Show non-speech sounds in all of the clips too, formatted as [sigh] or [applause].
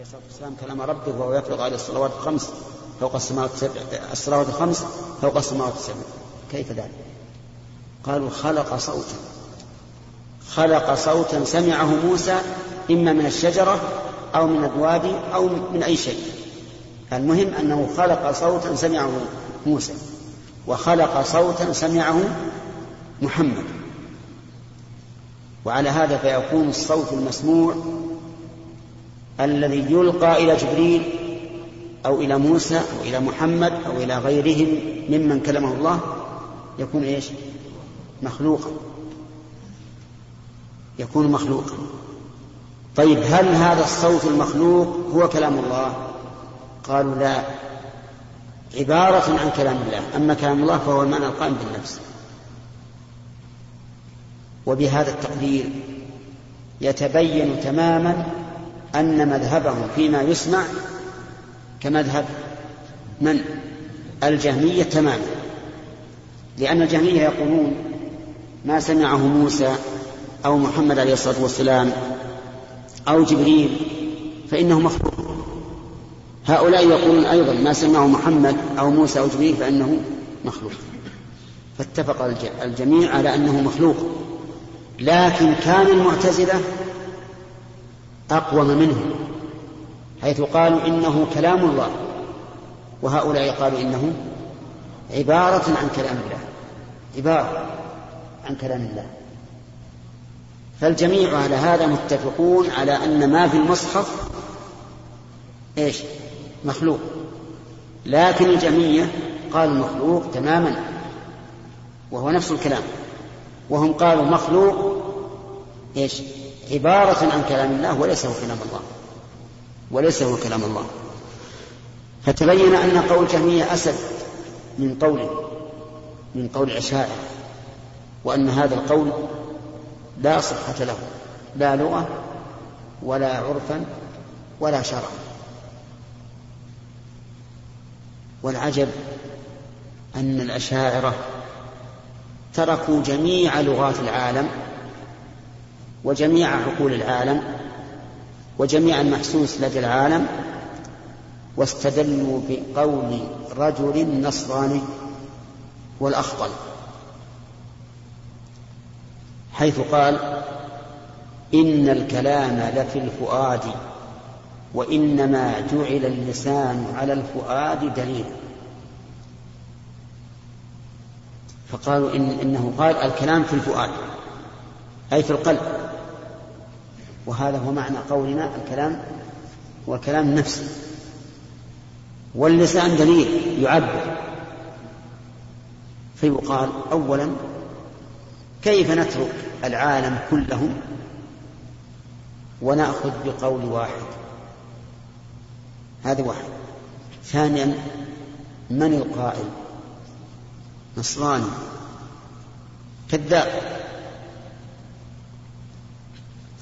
عليه الصلاة والسلام كلام ربه وهو يفرض عليه الصلوات الخمس فوق السماوات السبع الصلوات الخمس فوق السماوات السبع. كيف ذلك؟ قالوا خلق صوتا. خلق صوتا سمعه موسى إما من الشجرة أو من الوادي أو من أي شيء. المهم أنه خلق صوتا سمعه موسى وخلق صوتا سمعه محمد. وعلى هذا فيكون الصوت المسموع الذي يلقى إلى جبريل أو إلى موسى أو إلى محمد أو إلى غيرهم ممن كلمه الله يكون إيش؟ مخلوقا. يكون مخلوقا. طيب هل هذا الصوت المخلوق هو كلام الله؟ قالوا لا. عبارة عن كلام الله. أما كلام الله فهو المعنى القائم بالنفس. وبهذا التقدير يتبين تماما أن مذهبهم فيما يسمع كمذهب من؟ الجهمية تماما. لأن الجهمية يقولون ما سمعه موسى أو محمد عليه الصلاة والسلام أو جبريل فإنه مخلوق. هؤلاء يقولون أيضا ما سمعه محمد أو موسى أو جبريل فإنه مخلوق. فاتفق الجميع على أنه مخلوق. لكن كان المعتزلة أقوم منه حيث قالوا إنه كلام الله وهؤلاء قالوا إنه عبارة عن كلام الله عبارة عن كلام الله. فالجميع على هذا متفقون على أن ما في المصحف إيش؟ مخلوق. لكن الجميع قالوا مخلوق تماما وهو نفس الكلام وهم قالوا مخلوق إيش؟ عبارة عن كلام الله وليس هو كلام الله. وليس هو كلام الله. فتبين أن قول جهمية أسد من قوله من قول العشائر وأن هذا القول لا صحة له لا لغة ولا عرفا ولا شرعا. والعجب أن الأشاعرة تركوا جميع لغات العالم وجميع عقول العالم وجميع المحسوس لدى العالم واستدلوا بقول رجل نصراني والأخطل حيث قال إن الكلام لفي الفؤاد وإنما جعل اللسان على الفؤاد دليلا فقالوا إن إنه قال الكلام في الفؤاد أي في القلب. وهذا هو معنى قولنا الكلام هو كلام نفسي واللسان دليل يعبر. فيقال أولا كيف نترك العالم كله ونأخذ بقول واحد؟ هذا واحد. ثانيا من القائل؟ نصراني. كذاب.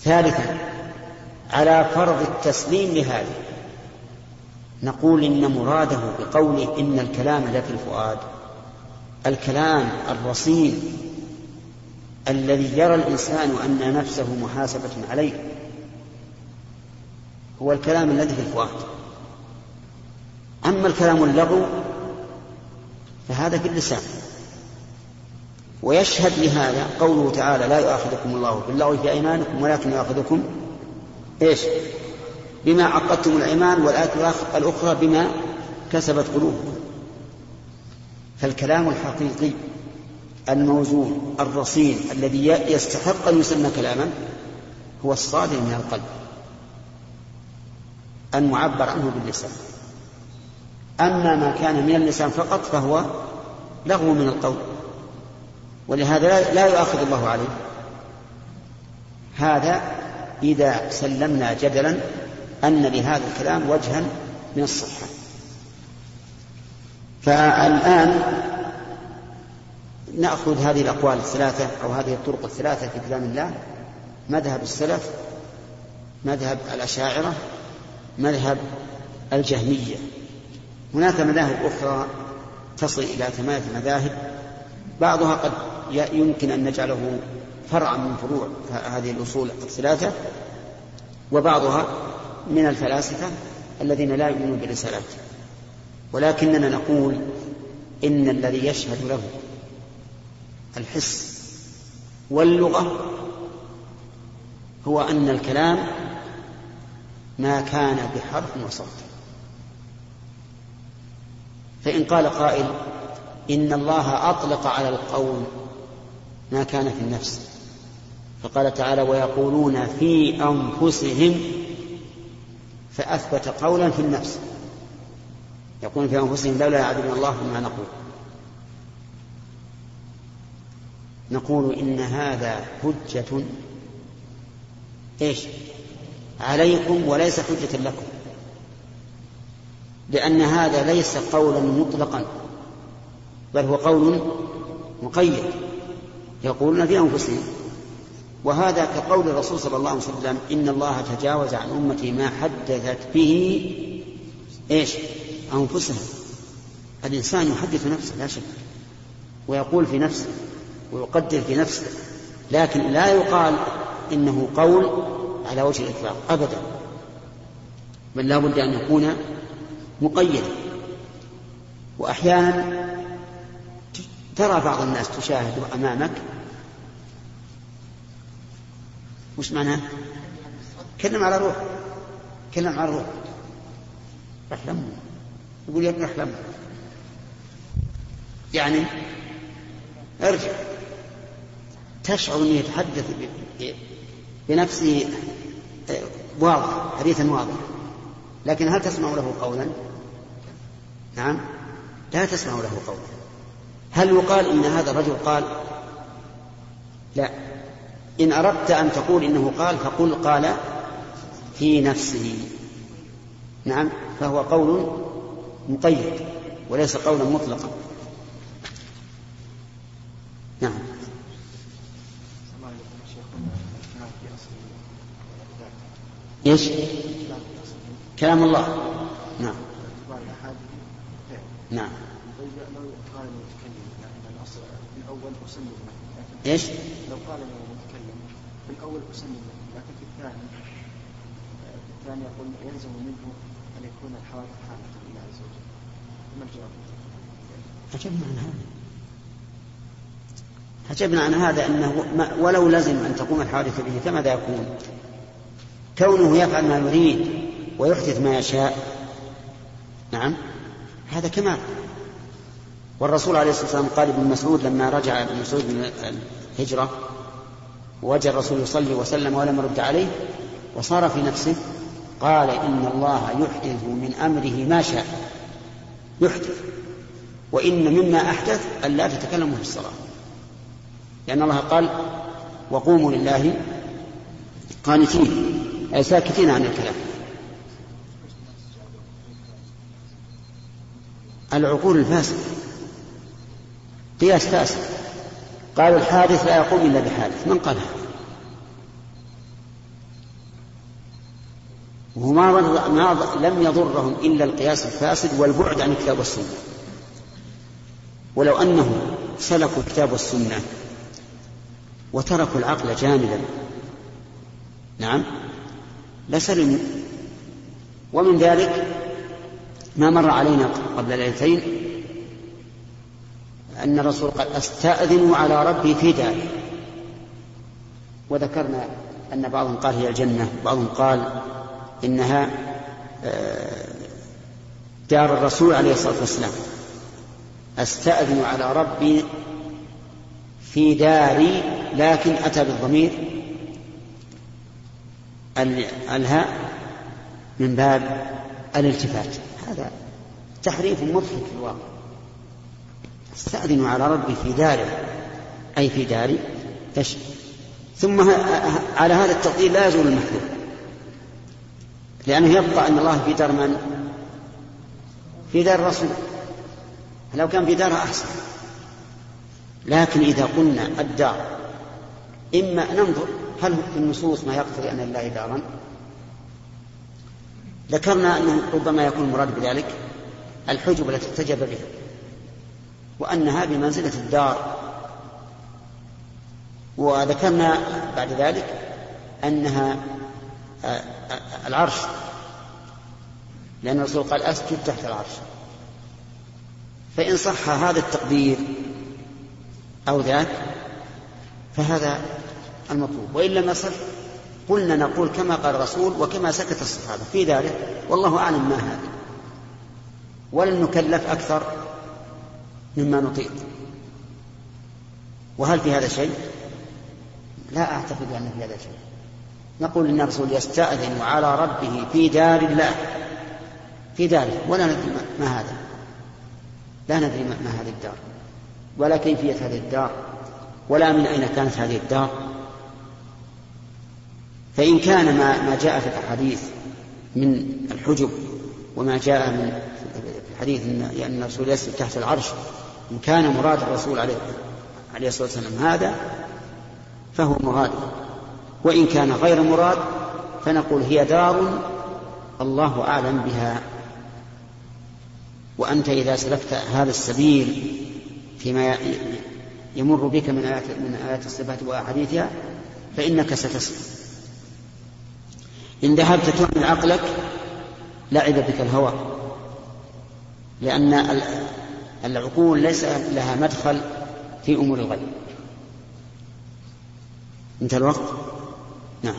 ثالثا على فرض التسليم لهذا. نقول إن مراده بقوله إن الكلام لفي الفؤاد الكلام الرصين الذي يرى الإنسان أن نفسه محاسبة عليه هو الكلام الذي في الفؤاد. أما الكلام اللغو فهذا في اللسان. ويشهد لهذا قوله تعالى لا يؤاخذكم الله باللغو في أيمانكم ولكن يؤاخذكم إيش؟ بما عقدتم الأيمان والآية الأخرى بما كسبت قلوبكم. فالكلام الحقيقي الموزون الرصين الذي يستحق أن يسمى كلاما هو الصادر من القلب المعبر عنه باللسان. أما ما كان من اللسان فقط فهو لغو من القول. ولهذا لا يؤاخذ الله عليه. هذا إذا سلمنا جدلا أن لهذا الكلام وجها من الصحة. فالآن نأخذ هذه الأقوال الثلاثة أو هذه الطرق الثلاثة في كلام الله. مذهب السلف مذهب الأشاعرة مذهب الجهمية. هناك مذاهب أخرى تصل إلى ثمانية مذاهب بعضها قد يمكن أن نجعله فرعا من فروع هذه الأصول الثلاثة وبعضها من الفلاسفة الذين لا يؤمنون بالرسالات. ولكننا نقول إن الذي يشهد له الحس واللغة هو أن الكلام ما كان بحرف وصوت. فإن قال قائل إن الله أطلق على القول ما كان في النفس. فقال تعالى ويقولون في أنفسهم فأثبت قولا في النفس. يقول في أنفسهم لولا يعلمون الله بما نقول. نقول إن هذا حجة إيش؟ عليكم وليس حجة لكم. لأن هذا ليس قولا مطلقا بل هو قول مقيد. يقولون في أنفسهم. وهذا كقول الرسول صلى الله عليه وسلم إن الله تجاوز عن أمتي ما حدثت به إيش؟ أنفسها. الإنسان يحدث نفسه لا شك. ويقول في نفسه ويقدر في نفسه. لكن لا يقال إنه قول على وجه الإطلاق أبدا. بل لا بد أن يكون مقيدا. وأحيانا ترى بعض الناس تشاهد أمامك. وش معناه؟ كلم على روح. كلم على روح. احلم. يقول يا ابن احلم. يعني ارجع. تشعر انه يتحدث بنفسه آه، واضح حديثا واضح. لكن هل تسمع له قولا؟ نعم. لا تسمع له قولا. هل يقال إن هذا الرجل قال؟ لا. إن أردت أن تقول إنه قال فقل قال في نفسه. نعم فهو قول مقيد وليس قولا مطلقا. نعم. إيش؟ كلام الله. نعم. نعم. الأول أسلم إيش؟ لو قال المتكلم في الأول أسلم لكن في الثاني في الثاني يقول يلزم منه أن يكون الحوادث حالة لله عز وجل ما الجواب؟ عجبنا عن هذا عجبنا عن هذا أنه ولو لزم أن تقوم الحوادث به فماذا يكون؟ كونه يفعل ما يريد ويحدث ما يشاء نعم هذا كمال والرسول عليه الصلاة والسلام قال ابن مسعود لما رجع ابن مسعود من الهجرة ووجد الرسول يصلي وسلم ولم يرد عليه وصار في نفسه قال إن الله يحدث من أمره ما شاء يحدث وإن مما أحدث أن لا تتكلموا في الصلاة. لأن الله قال وقوموا لله قانتين أي ساكتين عن الكلام. العقول الفاسدة. قياس فاسد قالوا الحادث لا يقوم إلا بحادث. من قال هذا؟ وهو ما, لم يضرهم إلا القياس الفاسد والبعد عن الكتاب والسنة ولو أنهم سلكوا الكتاب والسنة وتركوا العقل جانبا نعم. لسلموا. ومن ذلك ما مر علينا قبل ليلتين أن الرسول قال أستأذن على ربي في داري وذكرنا أن بعضهم قال هي الجنة وبعضهم قال إنها آه، دار الرسول عليه الصلاة والسلام. أستأذن على ربي في داري لكن أتى بالضمير الهاء من باب الالتفات. هذا تحريف مضحك في الواقع. استأذن على ربي في داره أي في داري إيش؟ ثم على هذا التقدير لا يزول المحذور. لأنه يبقى أن الله في دار من؟ في دار الرسول. لو كان في دارها أحسن. لكن إذا قلنا الدار إما ننظر هل في النصوص ما يقتضي أن لله دارا؟ ذكرنا أنه ربما يكون المراد بذلك الحجب التي احتجب بها. وأنها بمنزلة الدار. وذكرنا بعد ذلك أنها آه، آه، العرش. لأن الرسول قال أسجد تحت العرش. فإن صح هذا التقدير أو ذاك فهذا المطلوب. وإن لم يصح قلنا نقول كما قال الرسول وكما سكت الصحابة. في ذلك والله أعلم ما هذا ولن نكلف أكثر. مما نطيق. وهل في هذا شيء؟ لا أعتقد أن في هذا شيء. نقول إن الرسول يستأذن على ربه في دار الله. في داره ولا ندري ما هذا. لا ندري ما هذه الدار. ولا كيفية هذه الدار. ولا من أين كانت هذه الدار. فإن كان ما ما جاء في الحديث من الحجب وما جاء من الحديث أن الرسول يسجد تحت العرش إن كان مراد الرسول عليه عليه الصلاة والسلام هذا فهو مراد. وإن كان غير مراد فنقول هي دار الله أعلم بها. وأنت إذا سلكت هذا السبيل فيما يمر بك من آيات من آيات الصفات وأحاديثها فإنك ستصل إن ذهبت تؤمن عقلك لعب بك الهوى. لأن العقول ليس لها مدخل في أمور الغيب. انتهى الوقت؟ نعم.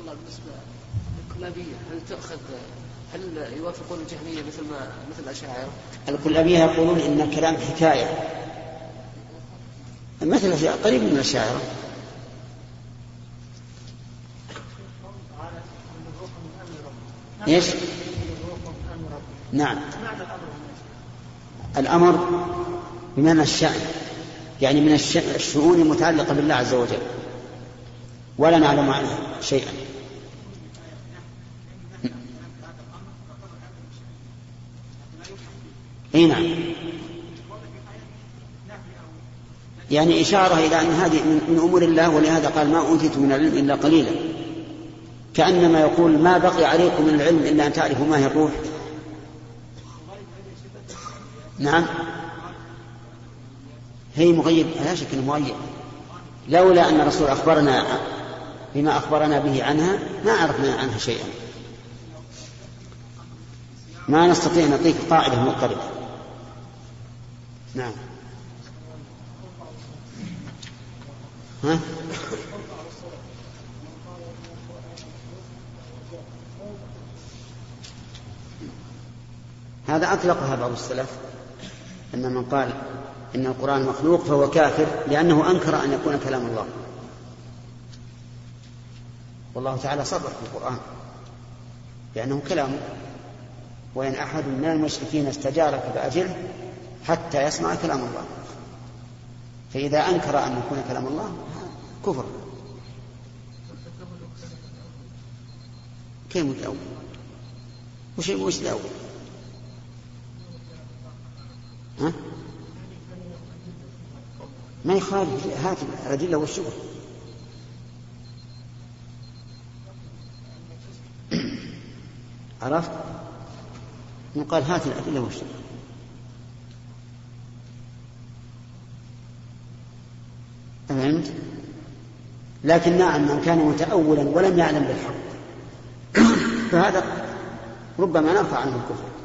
الله بالنسبة للكلابية هل تؤخذ هل يوافقون الجهمية مثل ما مثل الأشاعرة؟ الكلابية يقولون إن الكلام حكاية. مثل قريب من الأشاعرة. إيش؟ نعم. الأمر بمعنى الشأن يعني من الشؤون المتعلقة بالله عز وجل. ولا نعلم عنه شيئا. إي نعم. يعني إشارة إلى أن هذه من أمور الله ولهذا قال ما أوتيت من العلم إلا قليلا. كأنما يقول ما بقي عليكم من العلم إلا أن تعرفوا ما هي الروح نعم. هي مغيب لا شك إنه مغيب. لولا أن الرسول أخبرنا بما أخبرنا به عنها ما عرفنا عنها شيئا. ما نستطيع أن نعطيك قاعدة مضطربة. نعم. ها؟ هذا أطلقها بعض السلف. أن من قال إن القرآن مخلوق فهو كافر لأنه أنكر أن يكون كلام الله. والله تعالى صرح في القرآن لأنه كلامه وإن أحد من المشركين استجارك فأجره حتى يسمع كلام الله. فإذا أنكر أن يكون كلام الله كفر. كيف متأول وش وش الأول ها؟ ما يخالف هات الأدلة والشبه عرفت؟ يقال هات الأدلة والشبه فهمت؟ لكن نعم من كان متأولا ولم يعلم بالحق فهذا ربما نرفع عنه الكفر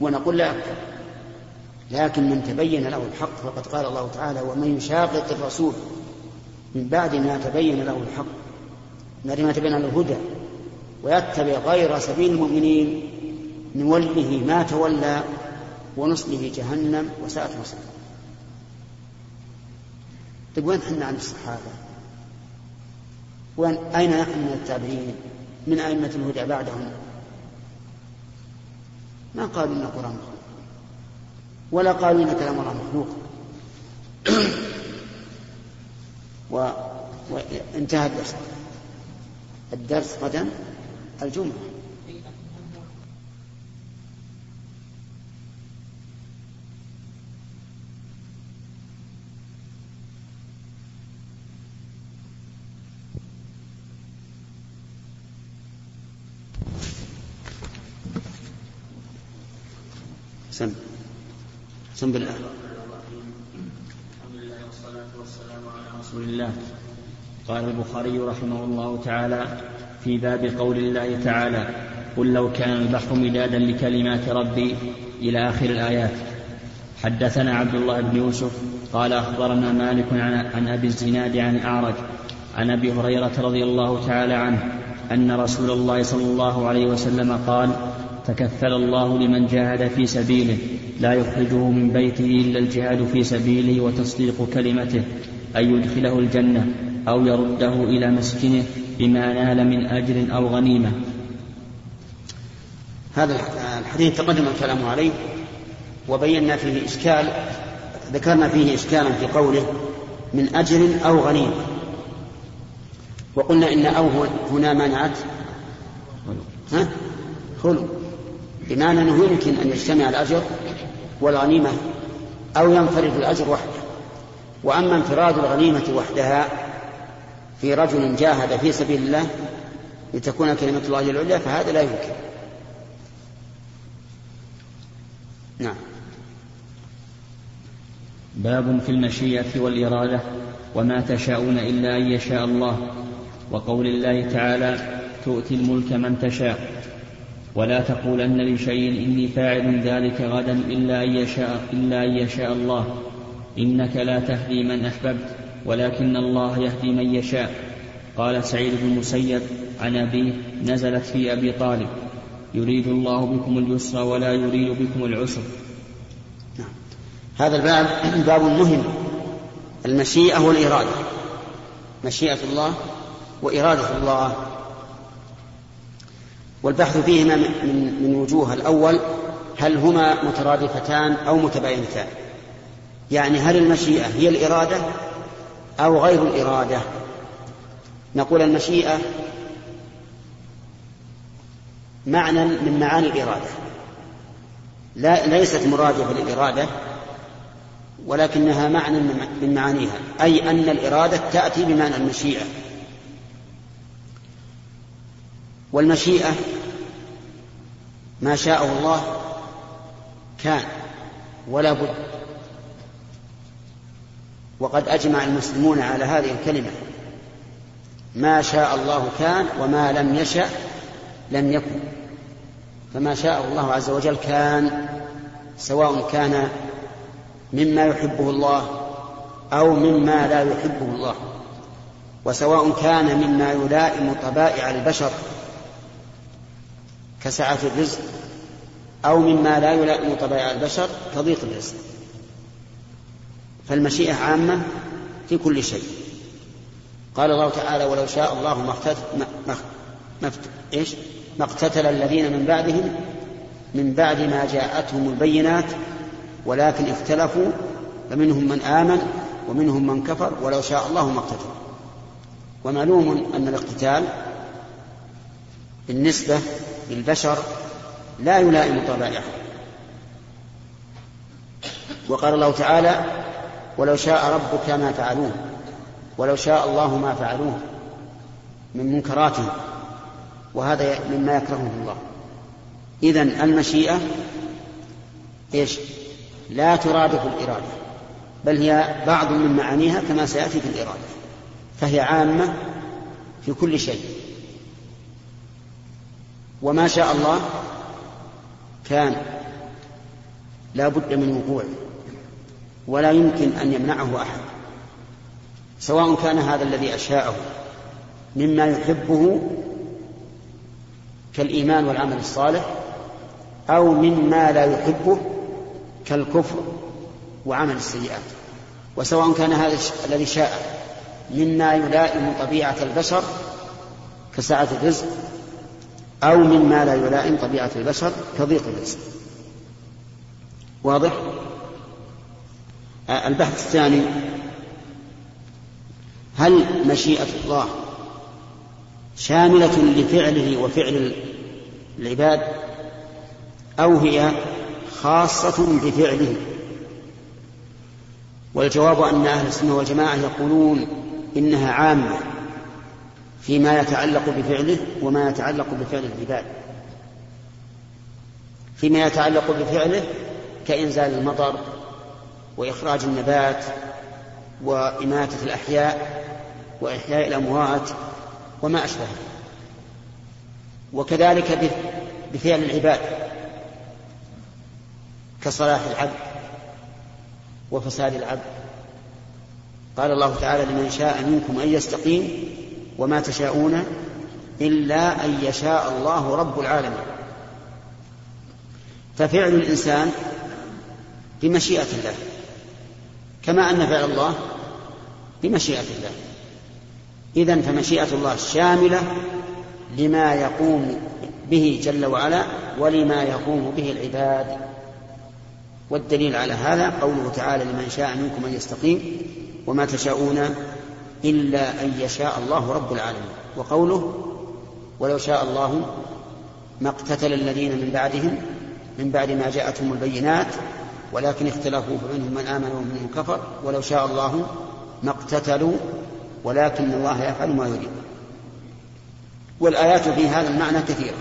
ونقول لا. أكثر لكن من تبين له الحق فقد قال الله تعالى ومن يشاقق الرسول من بعد ما تبين له الحق من بعد ما تبين له الهدى ويتبع غير سبيل المؤمنين نوله ما تولى ونصله جهنم وساءت مصيره. طيب وين حنا عن الصحابة؟ وين أين نحن من التابعين؟ من أئمة الهدى بعدهم؟ ما قالوا إن القرآن مخلوق. ولا قالوا إن كلام الله مخلوق. [clears throat] و... وانتهى الدرس. الدرس غدا الجمعة. سم بالله. رسول الله. قال البخاري رحمه الله تعالى في باب قول الله تعالى قل لو كان البحر مدادا لكلمات ربي إلى آخر الآيات. حدثنا عبد الله بن يوسف قال أخبرنا مالك عن أبي الزناد عن الأعرج عن أبي هريرة رضي الله تعالى عنه أن رسول الله صلى الله عليه وسلم قال تكفل الله لمن جاهد في سبيله لا يخرجه من بيته إلا الجهاد في سبيله وتصديق كلمته أن يدخله الجنة أو يرده إلى مسكنه بما نال من أجر أو غنيمة. هذا الحديث تقدم الكلام عليه وبينا فيه إشكال ذكرنا فيه إشكالا في قوله من أجر أو غنيمة. وقلنا إن أو هنا منعت ها؟ خلو بمعنى أنه يمكن أن يجتمع الأجر والغنيمة أو ينفرد الأجر وحده. وأما انفراد الغنيمة وحدها في رجل جاهد في سبيل الله لتكون كلمة الله العليا فهذا لا يمكن. نعم. باب في المشيئة والإرادة وما تشاءون إلا أن يشاء الله. وقول الله تعالى تؤتي الملك من تشاء ولا تقولن لشيء إني فاعل ذلك غدا إلا أن يشاء إلا أن يشاء الله. إنك لا تهدي من أحببت ولكن الله يهدي من يشاء. قال سعيد بن المسيب عن أبيه نزلت في أبي طالب. يريد الله بكم اليسر ولا يريد بكم العسر. نعم. هذا الباب باب مهم المشيئة والإرادة. مشيئة الله وإرادة الله. والبحث فيهما من, من وجوه. الأول هل هما مترادفتان أو متباينتان؟ يعني هل المشيئة هي الإرادة أو غير الإرادة؟ نقول المشيئة معنى من معاني الإرادة. لا ليست مرادفة للإرادة ولكنها معنى من معانيها. أي أن الإرادة تأتي بمعنى المشيئة. والمشيئة ما شاءه الله كان ولا بد. وقد أجمع المسلمون على هذه الكلمة. ما شاء الله كان وما لم يشأ لم يكن. فما شاء الله عز وجل كان سواء كان مما يحبه الله أو مما لا يحبه الله. وسواء كان مما يلائم طبائع البشر كسعة الرزق أو مما لا يلائم طبائع البشر كضيق الرزق. فالمشيئة عامة في كل شيء. قال الله تعالى ولو شاء الله ما ما إيش؟ ما اقتتل الذين من بعدهم من بعد ما جاءتهم البينات ولكن اختلفوا فمنهم من آمن ومنهم من كفر ولو شاء الله ما اقتتلوا ومعلوم أن الاقتتال بالنسبة للبشر لا يلائم طبائعهم. وقال الله تعالى ولو شاء ربك ما فعلوه ولو شاء الله ما فعلوه من منكراتهم وهذا مما يكرهه الله. إذا المشيئة إيش؟ لا ترادف الإرادة بل هي بعض من معانيها كما سيأتي في الإرادة فهي عامة في كل شيء. وما شاء الله كان لا بد من وقوعه ولا يمكن أن يمنعه أحد سواء كان هذا الذي أشاءه مما يحبه كالإيمان والعمل الصالح أو مما لا يحبه كالكفر وعمل السيئات وسواء كان هذا الذي شاء مما يلائم طبيعة البشر كسعة الرزق أو مما لا يلائم طبيعة البشر كضيق الرزق واضح؟ البحث الثاني هل مشيئة الله شاملة لفعله وفعل العباد أو هي خاصة بفعله؟ والجواب أن أهل السنة والجماعة يقولون إنها عامة. فيما يتعلق بفعله وما يتعلق بفعل العباد. فيما يتعلق بفعله كإنزال المطر وإخراج النبات وإماتة الأحياء وإحياء الأموات وما أشبه. وكذلك بفعل العباد كصلاح العبد وفساد العبد. قال الله تعالى لمن شاء منكم أن يستقيم وما تشاءون إلا أن يشاء الله رب العالمين. ففعل الإنسان بمشيئة الله كما أن فعل الله بمشيئة الله. إذا فمشيئة الله شاملة لما يقوم به جل وعلا ولما يقوم به العباد. والدليل على هذا قوله تعالى لمن شاء منكم أن يستقيم وما تشاءون إلا أن يشاء الله رب العالمين. وقوله ولو شاء الله ما اقتتل الذين من بعدهم من بعد ما جاءتهم البينات ولكن اختلفوا فمنهم من آمن ومنهم كفر. ولو شاء الله ما اقتتلوا ولكن الله يفعل ما يريد. والآيات في هذا المعنى كثيرة.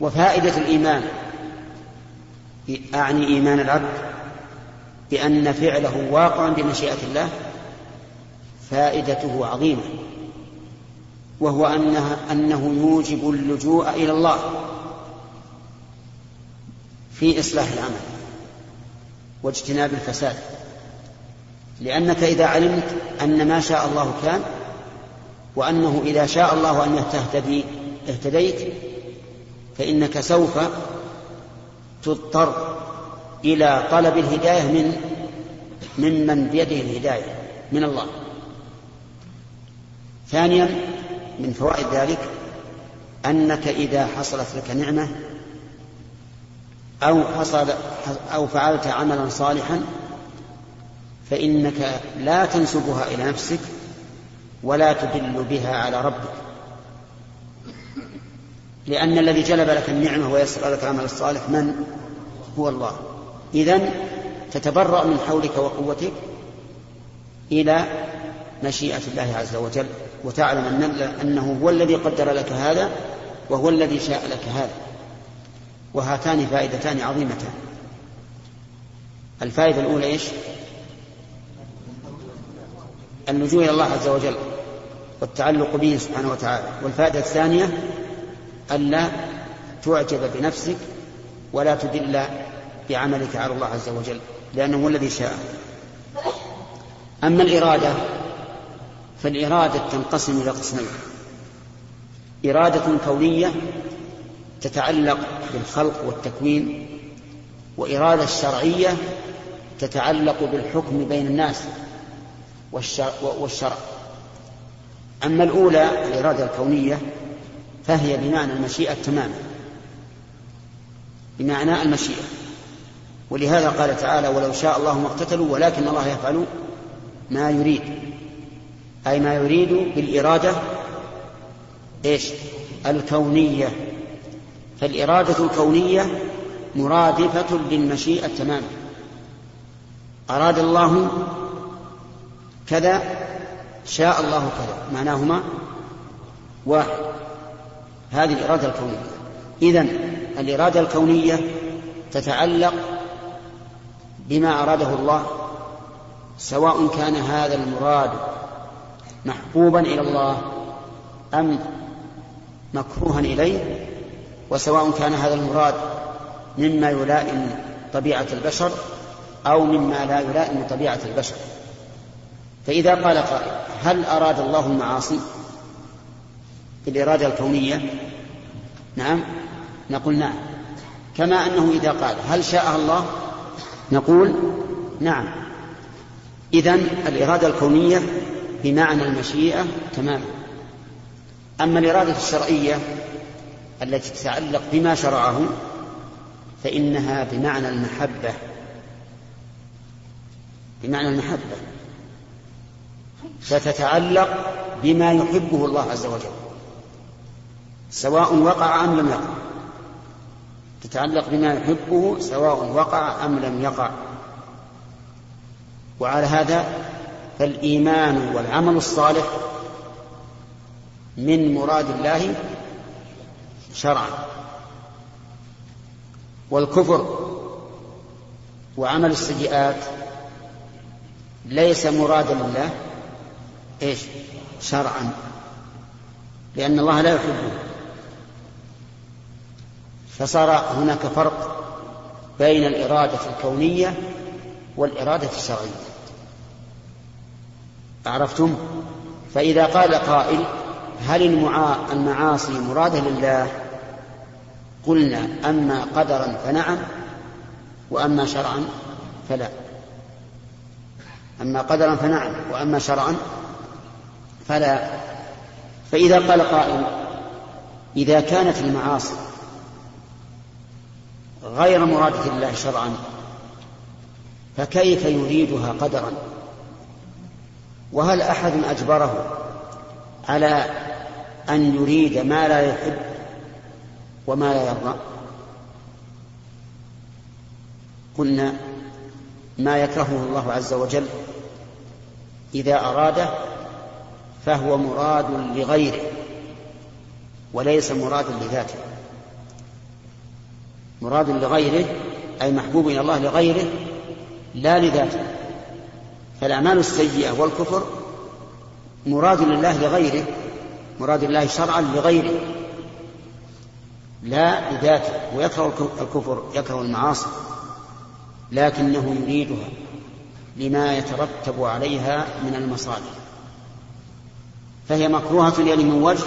وفائدة الإيمان أعني إيمان العبد بأن فعله واقع بمشيئة الله فائدته عظيمة وهو أنه, أنه يوجب اللجوء إلى الله في إصلاح العمل واجتناب الفساد. لأنك إذا علمت أن ما شاء الله كان وأنه إذا شاء الله أن تهتدي اهتديت فإنك سوف تضطر إلى طلب الهداية من ممن بيده الهداية من الله. ثانيا من فوائد ذلك أنك إذا حصلت لك نعمة أو حصل أو فعلت عملا صالحا فإنك لا تنسبها إلى نفسك ولا تدل بها على ربك. لأن الذي جلب لك النعمة ويسر لك العمل الصالح من؟ هو الله. إذن تتبرأ من حولك وقوتك إلى مشيئة الله عز وجل. وتعلم أن أنه هو الذي قدر لك هذا وهو الذي شاء لك هذا. وهاتان فائدتان عظيمتان. الفائدة الأولى إيش؟ اللجوء إلى الله عز وجل والتعلق به سبحانه وتعالى. والفائدة الثانية ألا تعجب بنفسك ولا تدل بعملك على الله عز وجل لأنه هو الذي شاء. أما الإرادة فالإرادة تنقسم إلى قسمين. إرادة كونية تتعلق بالخلق والتكوين وإرادة شرعية تتعلق بالحكم بين الناس والشرع. أما الأولى الإرادة الكونية فهي بمعنى المشيئة تماما. بمعنى المشيئة. ولهذا قال تعالى ولو شاء الله ما اقتتلوا ولكن الله يفعل ما يريد. أي ما يريد بالإرادة إيش؟ الكونية. فالإرادة الكونية مرادفة للمشيئة تماما. أراد الله كذا شاء الله كذا. معناهما واحد. هذه الإرادة الكونية. إذن الإرادة الكونية تتعلق بما أراده الله سواء كان هذا المراد محبوبا إلى الله أم مكروها إليه؟ وسواء كان هذا المراد مما يلائم طبيعة البشر أو مما لا يلائم طبيعة البشر. فإذا قال قائل هل أراد الله المعاصي؟ بالإرادة الكونية؟ نعم. نقول نعم. كما أنه إذا قال هل شاء الله؟ نقول نعم. إذن الإرادة الكونية بمعنى المشيئة تماما. أما الإرادة الشرعية التي تتعلق بما شرعه فإنها بمعنى المحبة. بمعنى المحبة. فتتعلق بما يحبه الله عز وجل سواء وقع أم لم يقع. تتعلق بما يحبه سواء وقع أم لم يقع. وعلى هذا فالإيمان والعمل الصالح من مراد الله شرعا والكفر وعمل السيئات ليس مرادا لله إيش؟ شرعا لأن الله لا يحبه. فصار هناك فرق بين الإرادة الكونية والإرادة الشرعية. عرفتم؟ فإذا قال قائل هل المعاصي مرادة لله؟ قلنا أما قدرا فنعم وأما شرعا فلا. أما قدرا فنعم وأما شرعا فلا. فإذا قال قائل إذا كانت المعاصي غير مرادة الله شرعا فكيف يريدها قدرا؟ وهل أحد أجبره على أن يريد ما لا يحب وما لا يرضى؟ قلنا ما يكرهه الله عز وجل إذا أراده فهو مراد لغيره وليس مراد لذاته. مراد لغيره أي محبوب إلى الله لغيره لا لذاته. فالأعمال السيئة والكفر مراد لله لغيره مراد الله شرعا لغيره لا لذاته ويكره الكفر يكره المعاصي لكنه يريدها لما يترتب عليها من المصالح. فهي مكروهة إليه من وجه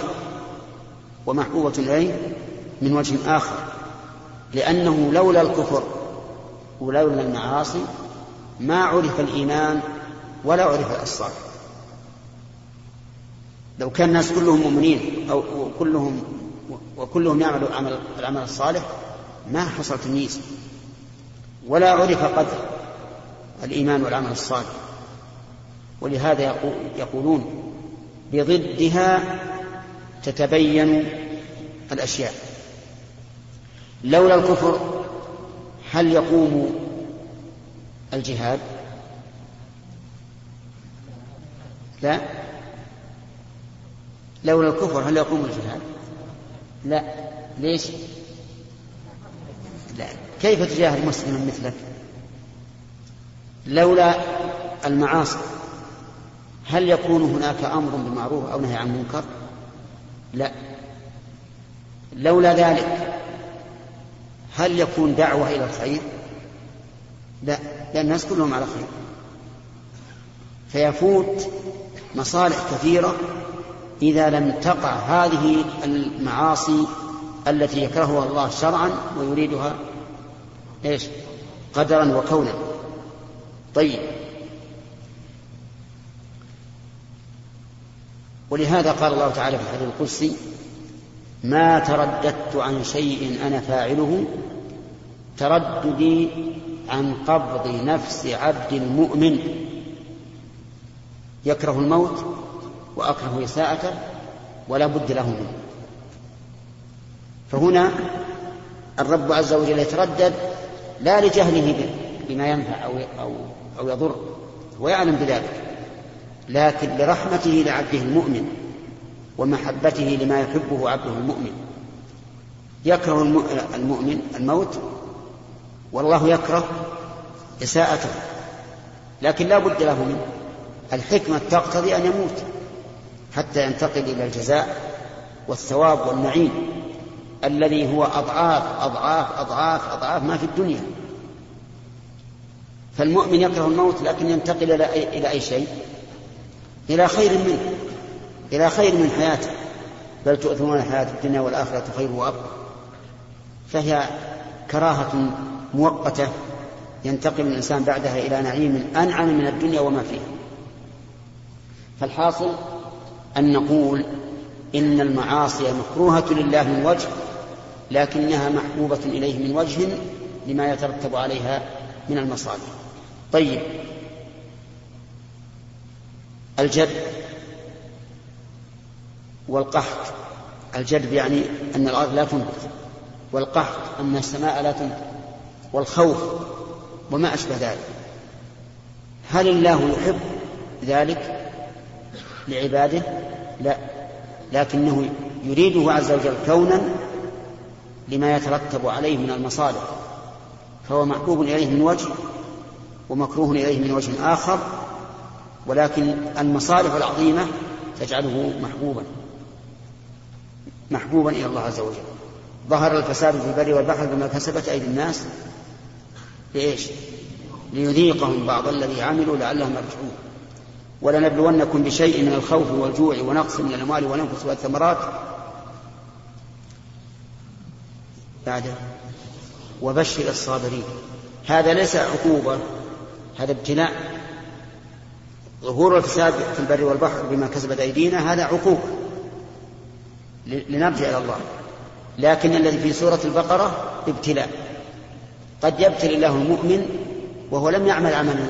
ومحبوبة إليه من وجه آخر لأنه لولا الكفر ولولا المعاصي ما عرف الإيمان ولا عرف الصالح لو كان الناس كلهم مؤمنين أو كلهم وكلهم يعملوا العمل, العمل الصالح ما حصل تمييز ولا عرف قدر الإيمان والعمل الصالح. ولهذا يقولون بضدها تتبين الأشياء. لولا الكفر هل يقوم الجهاد؟ لا لولا الكفر هل يقوم الجهاد لا. ليش؟ لا. كيف تجاهد مسلما مثلك؟ لولا المعاصي هل يكون هناك أمر بالمعروف أو نهي عن منكر؟ لا. لولا ذلك هل يكون دعوة إلى الخير؟ لا. لأن الناس كلهم على خير. فيفوت مصالح كثيرة إذا لم تقع هذه المعاصي التي يكرهها الله شرعا ويريدها إيش؟ قدرا وكونا. طيب. ولهذا قال الله تعالى في الحديث القدسي ما ترددت عن شيء أنا فاعله ترددي عن قبض نفس عبد مؤمن. يكره الموت وأكره إساءته ولا بد له منه. فهنا الرب عز وجل يتردد لا لجهله بما ينفع أو, أو, أو يضر ويعلم بذلك. لكن لرحمته لعبده المؤمن ومحبته لما يحبه عبده المؤمن. يكره المؤمن الموت والله يكره إساءته لكن لا بد له منه. الحكمة تقتضي أن يموت حتى ينتقل إلى الجزاء والثواب والنعيم الذي هو أضعاف أضعاف أضعاف أضعاف ما في الدنيا. فالمؤمن يكره الموت لكن ينتقل إلى أي, شيء؟ إلى خير منه إلى خير من حياته. بل تؤثرون الحياة الدنيا والآخرة خير وأبقى. فهي كراهة مؤقتة ينتقل الإنسان بعدها إلى نعيم أنعم من الدنيا وما فيها. فالحاصل أن نقول إن المعاصي مكروهة لله من وجه لكنها محبوبة إليه من وجه لما يترتب عليها من المصالح طيب. الجد والقحط. الجدب يعني أن الأرض لا تنبت والقحط أن السماء لا تنبت والخوف وما أشبه ذلك. هل الله يحب ذلك؟ لعباده لا لكنه يريده عز وجل كونا لما يترتب عليه من المصالح فهو محبوب إليه من وجه ومكروه إليه من وجه آخر ولكن المصالح العظيمة تجعله محبوبا محبوبا إلى الله عز وجل ظهر الفساد في البر والبحر بما كسبت أيدي الناس لإيش؟ ليذيقهم بعض الذي عملوا لعلهم يرجعون ولنبلونكم بشيء من الخوف والجوع ونقص من الأموال والأنفس والثمرات بعد وبشر الصابرين. هذا ليس عقوبة هذا ابتلاء. ظهور الفساد في البر والبحر بما كسبت أيدينا هذا عقوبة. لنرجع إلى الله. لكن الذي في سورة البقرة ابتلاء. قد يبتلي الله المؤمن وهو لم يعمل عملا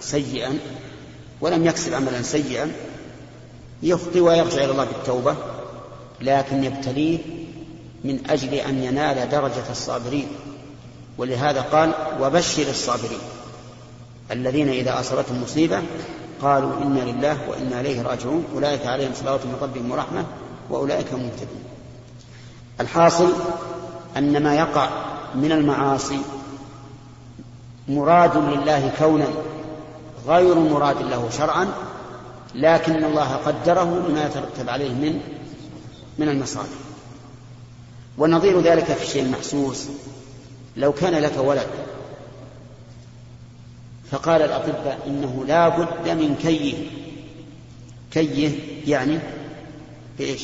سيئا. ولم يكسب عملا سيئا يخطي ويرجع إلى الله بالتوبة لكن يبتليه من أجل أن ينال درجة الصابرين. ولهذا قال وبشر الصابرين الذين إذا أصابتهم مصيبة قالوا إنا لله وإنا إليه راجعون أولئك عليهم صلوات من ربهم ورحمة وأولئك هم المهتدون. الحاصل أن ما يقع من المعاصي مراد لله كونا غير مراد له شرعا لكن الله قدره لما يترتب عليه من من المصالح. ونظير ذلك في الشيء المحسوس لو كان لك ولد فقال الأطباء إنه لا بد من كيه. كيه يعني بإيش؟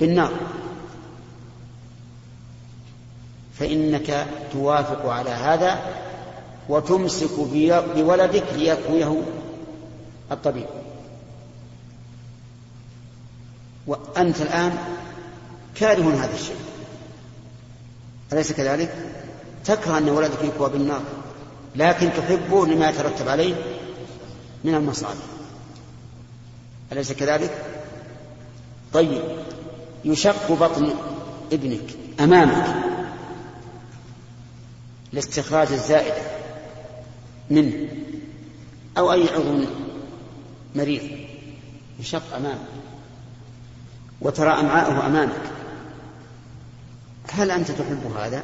بالنار. فإنك توافق على هذا وتمسك بولدك ليكويه الطبيب وأنت الآن كاره هذا الشيء أليس كذلك؟ تكره أن ولدك يكوى بالنار لكن تحبه لما يترتب عليه من المصالح أليس كذلك؟ طيب يشق بطن ابنك أمامك لاستخراج الزائدة منه أو أي عضو مريض. يشق أمامك. وترى أمعاءه أمامك. هل أنت تحب هذا؟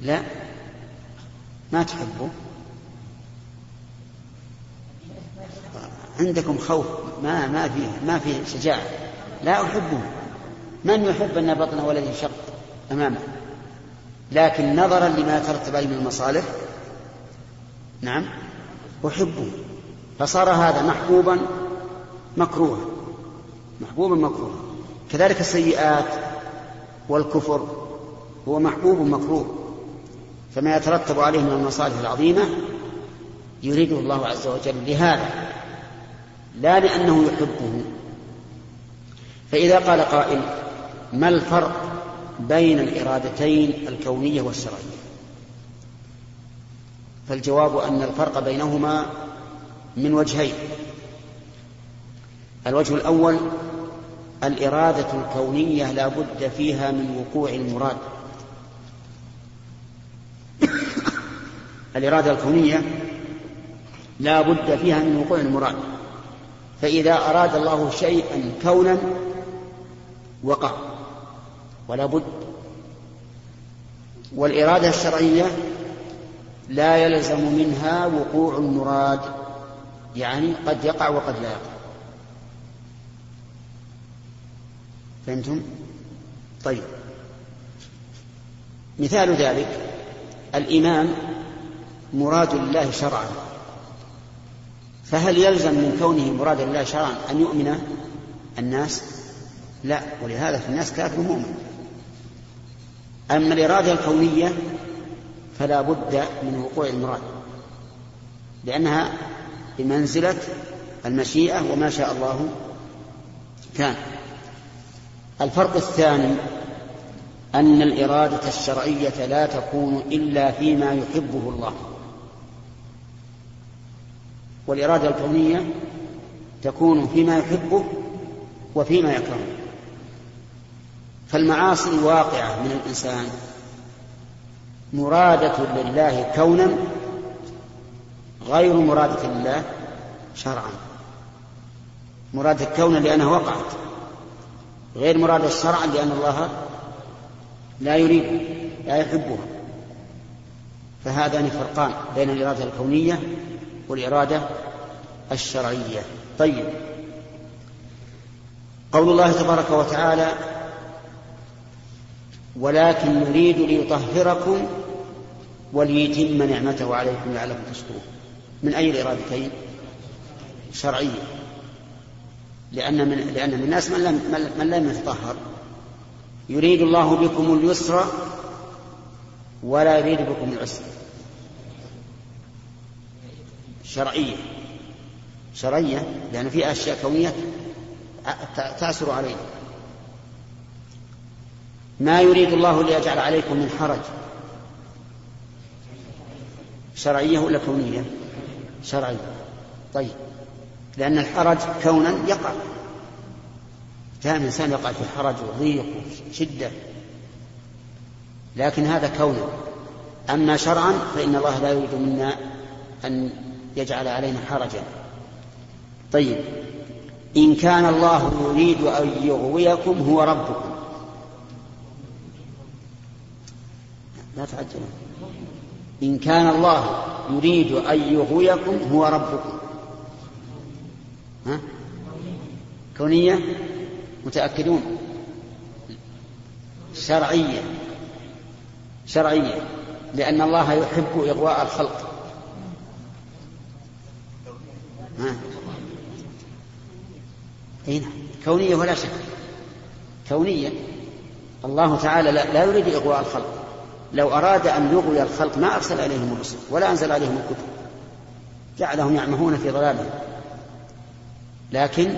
لا. ما تحبه؟ عندكم خوف. ما ما فيه ما فيه شجاعة. لا أحبه. من يحب أن بطن ولده شق أمامه؟ لكن نظرا لما يترتب عليه من المصالح نعم. أحبه. فصار هذا محبوبا مكروها. محبوبا مكروها. كذلك السيئات والكفر هو محبوب مكروه. فما يترتب عليه من المصالح العظيمة يريده الله عز وجل. لهذا لا لأنه يحبه. فإذا قال قائل ما الفرق بين الإرادتين الكونية والشرعية؟ فالجواب أن الفرق بينهما من وجهين. الوجه الأول الإرادة الكونية لا بد فيها من وقوع المراد. الإرادة الكونية لا بد فيها من وقوع المراد. فإذا أراد الله شيئا كونا وقع ولا بد. والإرادة الشرعية لا يلزم منها وقوع المراد يعني قد يقع وقد لا يقع فهمتم؟ طيب مثال ذلك الإيمان مراد الله شرعا فهل يلزم من كونه مراد الله شرعا أن يؤمن الناس؟ لا ولهذا في الناس كافر مؤمن أما الإرادة الكونية فلا بد من وقوع المراد لأنها بمنزلة المشيئة وما شاء الله كان. الفرق الثاني أن الإرادة الشرعية لا تكون إلا فيما يحبه الله. والإرادة الكونية تكون فيما يحبه وفيما يكرهه. فالمعاصي الواقعة من الإنسان مرادة لله كونا غير مرادة لله شرعا. مرادة كونا لأنها وقعت. غير مرادة شرعا لأن الله لا يريد لا يحبها. فهذان فرقان بين الإرادة الكونية والإرادة الشرعية. طيب. قول الله تبارك وتعالى ولكن يريد ليطهركم وليتم نعمته عليكم لعلكم تشكرون. من أي الإرادتين؟ شرعية. لأن من لأن من الناس من لم من لم يتطهر. يريد الله بكم اليسر ولا يريد بكم العسر. شرعية. شرعية لأن في أشياء كونية تأسر علينا. ما يريد الله ليجعل عليكم من حرج. شرعية ولا كونية؟ شرعية. طيب. لأن الحرج كونا يقع. جاء الإنسان يقع في حرج وضيق وشدة. لكن هذا كونا أما شرعا فإن الله لا يريد منا أن يجعل علينا حرجا. طيب. إن كان الله يريد أن يغويكم هو ربكم. لا تعجلوا. إن كان الله يريد أن يغويكم هو ربكم. ها؟ كونية؟ متأكدون؟ شرعية. شرعية. لأن الله يحب إغواء الخلق. ها؟ أين كونية ولا شك. كونية. الله تعالى لا يريد إغواء الخلق. لو أراد أن يغوي الخلق ما أرسل عليهم الرسل ولا أنزل عليهم الكتب. جعلهم يعمهون في ضلالهم. لكن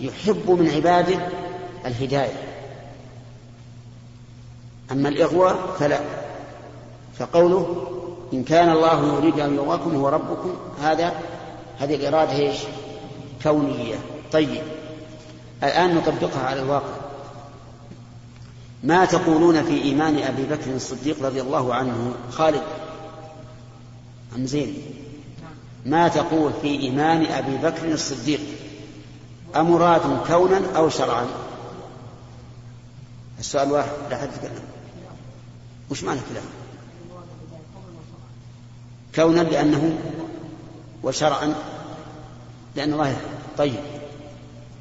يحب من عباده الهداية. أما الإغواء فلا. فقوله إن كان الله يريد أن يغواكم هو ربكم هذا هذه الإرادة إيش؟ كونية. طيب. الآن نطبقها على الواقع. ما تقولون في إيمان أبي بكر الصديق رضي الله عنه؟ خالد. أم زين. ما تقول في إيمان أبي بكر الصديق؟ أمراد كونا أو شرعا؟ السؤال واحد لا حد يتكلم. وش معنى كلام كونا لأنه وشرعا؟ لأن الله طيب.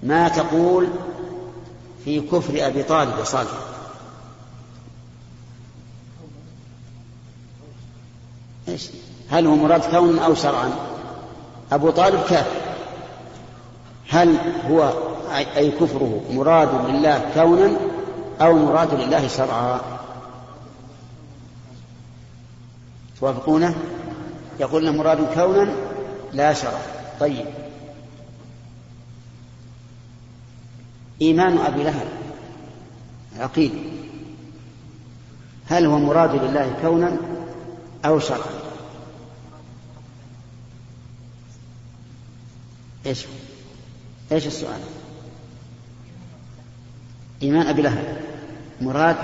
ما تقول في كفر أبي طالب وصالح؟ هل هو مراد كون أو شرعا؟ أبو طالب كافر. هل هو أي كفره مراد لله كونا أو مراد لله شرعا؟ توافقونه؟ يقول مراد كونا لا شرعا. طيب. إيمان أبي لهب. عقيد. هل هو مراد لله كونا أو شرعا؟ إيش؟ إيش السؤال؟ إيمان أبي لهب. مراد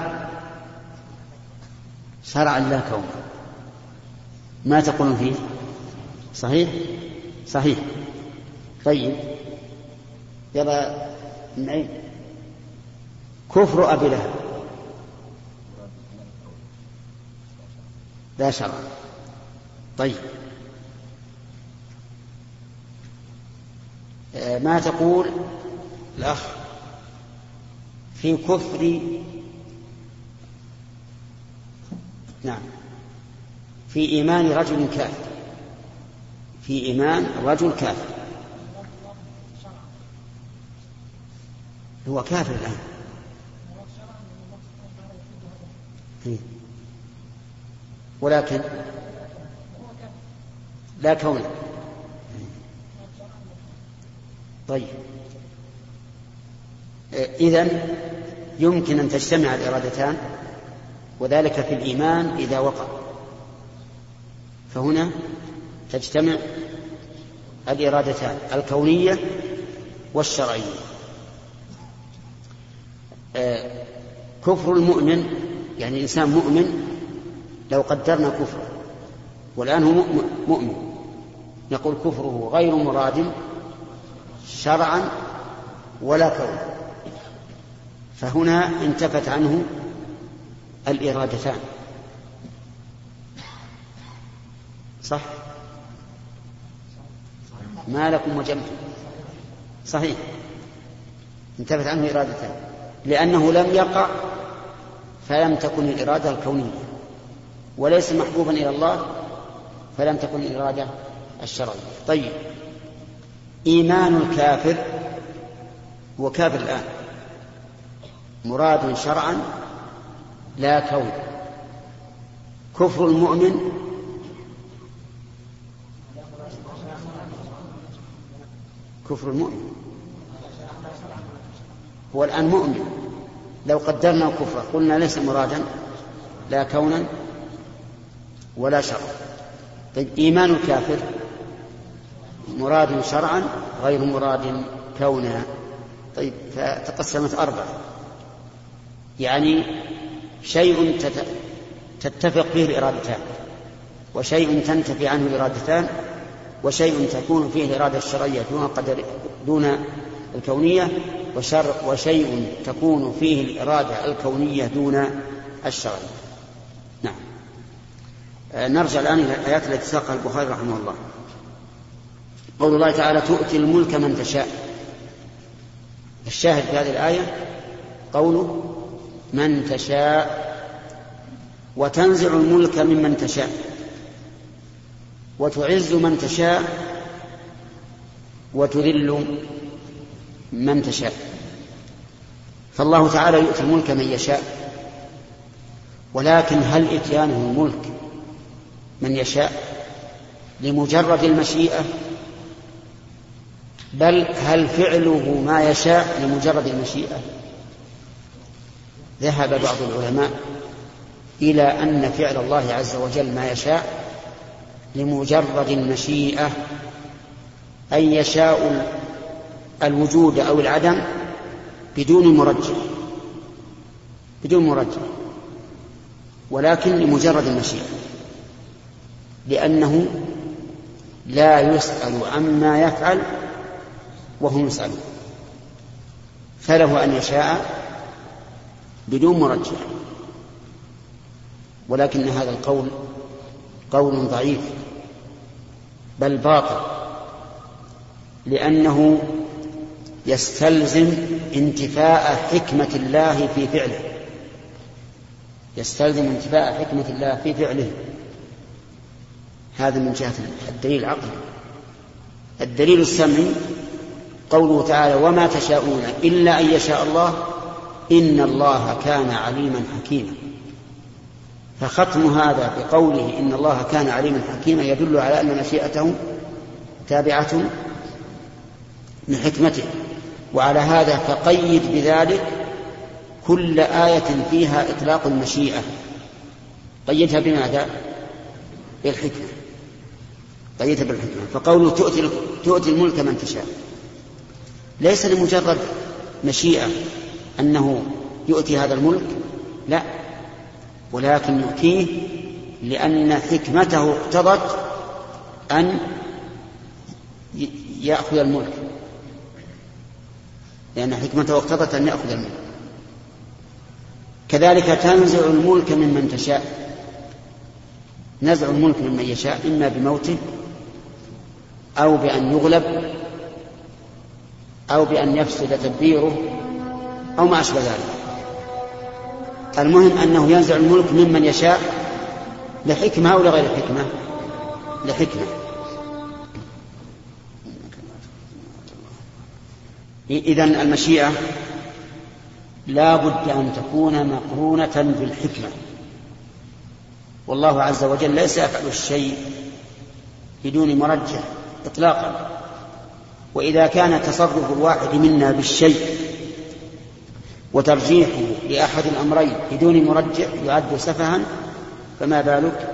شرعا لا كونا ما تقولون فيه؟ صحيح؟ صحيح. طيب. يلا نعيد. كفر أبي لهب. لا شرع. طيب. ما تقول؟ الأخ. في كفر. نعم. في إيمان رجل كافر. في إيمان رجل كافر. هو كافر الآن. إيه. ولكن؟ لا كونه طيب. إذن يمكن أن تجتمع الإرادتان وذلك في الإيمان إذا وقع. فهنا تجتمع الإرادتان الكونية والشرعية. آه، كفر المؤمن يعني إنسان مؤمن لو قدرنا كفره والآن هو مؤمن نقول كفره غير مراد شرعا ولا كونا فهنا انتفت عنه الإرادتان. صح؟ ما لكم وجمتم صحيح. انتفت عنه إرادتان. لأنه لم يقع فلم تكن الإرادة الكونية. وليس محبوبا إلى الله فلم تكن الإرادة الشرعية. طيب. إيمان الكافر هو كافر الآن. مراد شرعا لا كون. كفر المؤمن كفر المؤمن. هو الآن مؤمن. لو قدرنا كفره قلنا ليس مرادا لا كونا ولا شرعا. طيب إيمان الكافر مراد شرعا غير مراد كونا. طيب فتقسمت أربعة. يعني شيء تتفق فيه الإرادتان وشيء تنتفي عنه الإرادتان وشيء تكون فيه الإرادة الشرعية دون قدر دون الكونية وشر وشيء تكون فيه الإرادة الكونية دون الشرعية. نعم. آه، نرجع الآن إلى الآيات التي ساقها البخاري رحمه الله. قول الله تعالى تؤتي الملك من تشاء. الشاهد في هذه الآية قوله من تشاء وتنزع الملك ممن تشاء. وتعز من تشاء وتذل من تشاء. فالله تعالى يؤتي الملك من يشاء. ولكن هل إتيانه الملك من يشاء لمجرد المشيئة بل هل فعله ما يشاء لمجرد المشيئه ذهب بعض العلماء إلى أن فعل الله عز وجل ما يشاء لمجرد المشيئة أن يشاء الوجود أو العدم بدون مرجح بدون مرجح ولكن لمجرد المشيئة لأنه لا يسأل عما يفعل وهم يسألون. فله أن يشاء بدون مرجح ولكن هذا القول قول ضعيف بل باطل لأنه يستلزم انتفاء حكمة الله في فعله. يستلزم انتفاء حكمة الله في فعله. هذا من جهة الدليل العقلي. الدليل السمعي قوله تعالى وما تشاءون إلا أن يشاء الله إن الله كان عليما حكيما. فختم هذا بقوله إن الله كان عليما حكيما يدل على أن مشيئته تابعة من حكمته. وعلى هذا فقيد بذلك كل آية فيها إطلاق المشيئة. قيدها بماذا؟ بالحكمة. قيدها بالحكمة. فقوله تؤتي تؤتي الملك من تشاء. ليس لمجرد مشيئة أنه يؤتي هذا الملك لا ولكن يؤتيه لأن حكمته اقتضت أن يأخذ الملك. لأن حكمته اقتضت أن يأخذ الملك. كذلك تنزع الملك ممن تشاء. نزع الملك ممن يشاء إما بموته أو بأن يغلب أو بأن يفسد تدبيره أو ما أشبه ذلك. المهم أنه ينزع الملك ممن يشاء لحكمة أو لغير حكمة. لحكمة. إذا المشيئة لا بد أن تكون مقرونة بالحكمة. والله عز وجل ليس يفعل الشيء بدون مرجح إطلاقا. وإذا كان تصرف الواحد منا بالشيء وترجيحه لأحد الأمرين بدون مرجح يعد سفها فما بالك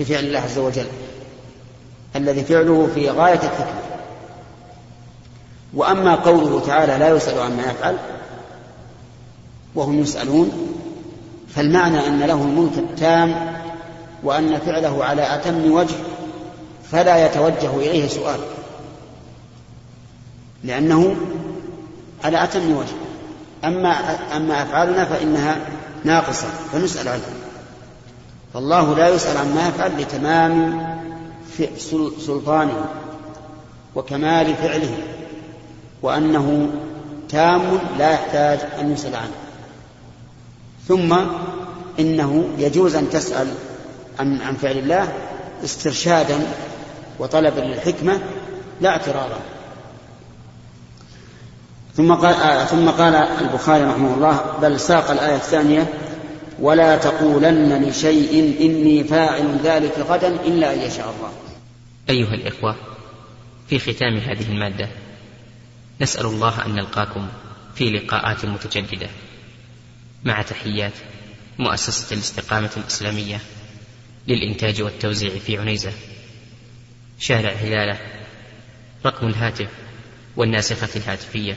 بفعل الله عز وجل الذي فعله في غاية الحكمة. وأما قوله تعالى لا يسأل عما يفعل وهم يسألون فالمعنى أن له الملك التام وأن فعله على أتم وجه فلا يتوجه إليه سؤال. لأنه على أتم وجه أما أما أفعالنا فإنها ناقصة فنسأل عنها. فالله لا يسأل عما يفعل لتمام سلطانه وكمال فعله وأنه تام لا يحتاج أن يسأل عنه. ثم إنه يجوز أن تسأل عن عن فعل الله استرشادا وطلبا للحكمة لا اعتراضا. ثم قال آه ثم قال البخاري رحمه الله بل ساق الآية الثانية ولا تقولن لشيء إني فاعل ذلك غدا إلا أن يشاء الله. أيها الإخوة في ختام هذه المادة نسأل الله أن نلقاكم في لقاءات متجددة. مع تحيات مؤسسة الاستقامة الإسلامية للإنتاج والتوزيع في عنيزة. شارع هلالة رقم الهاتف والناسخة الهاتفية.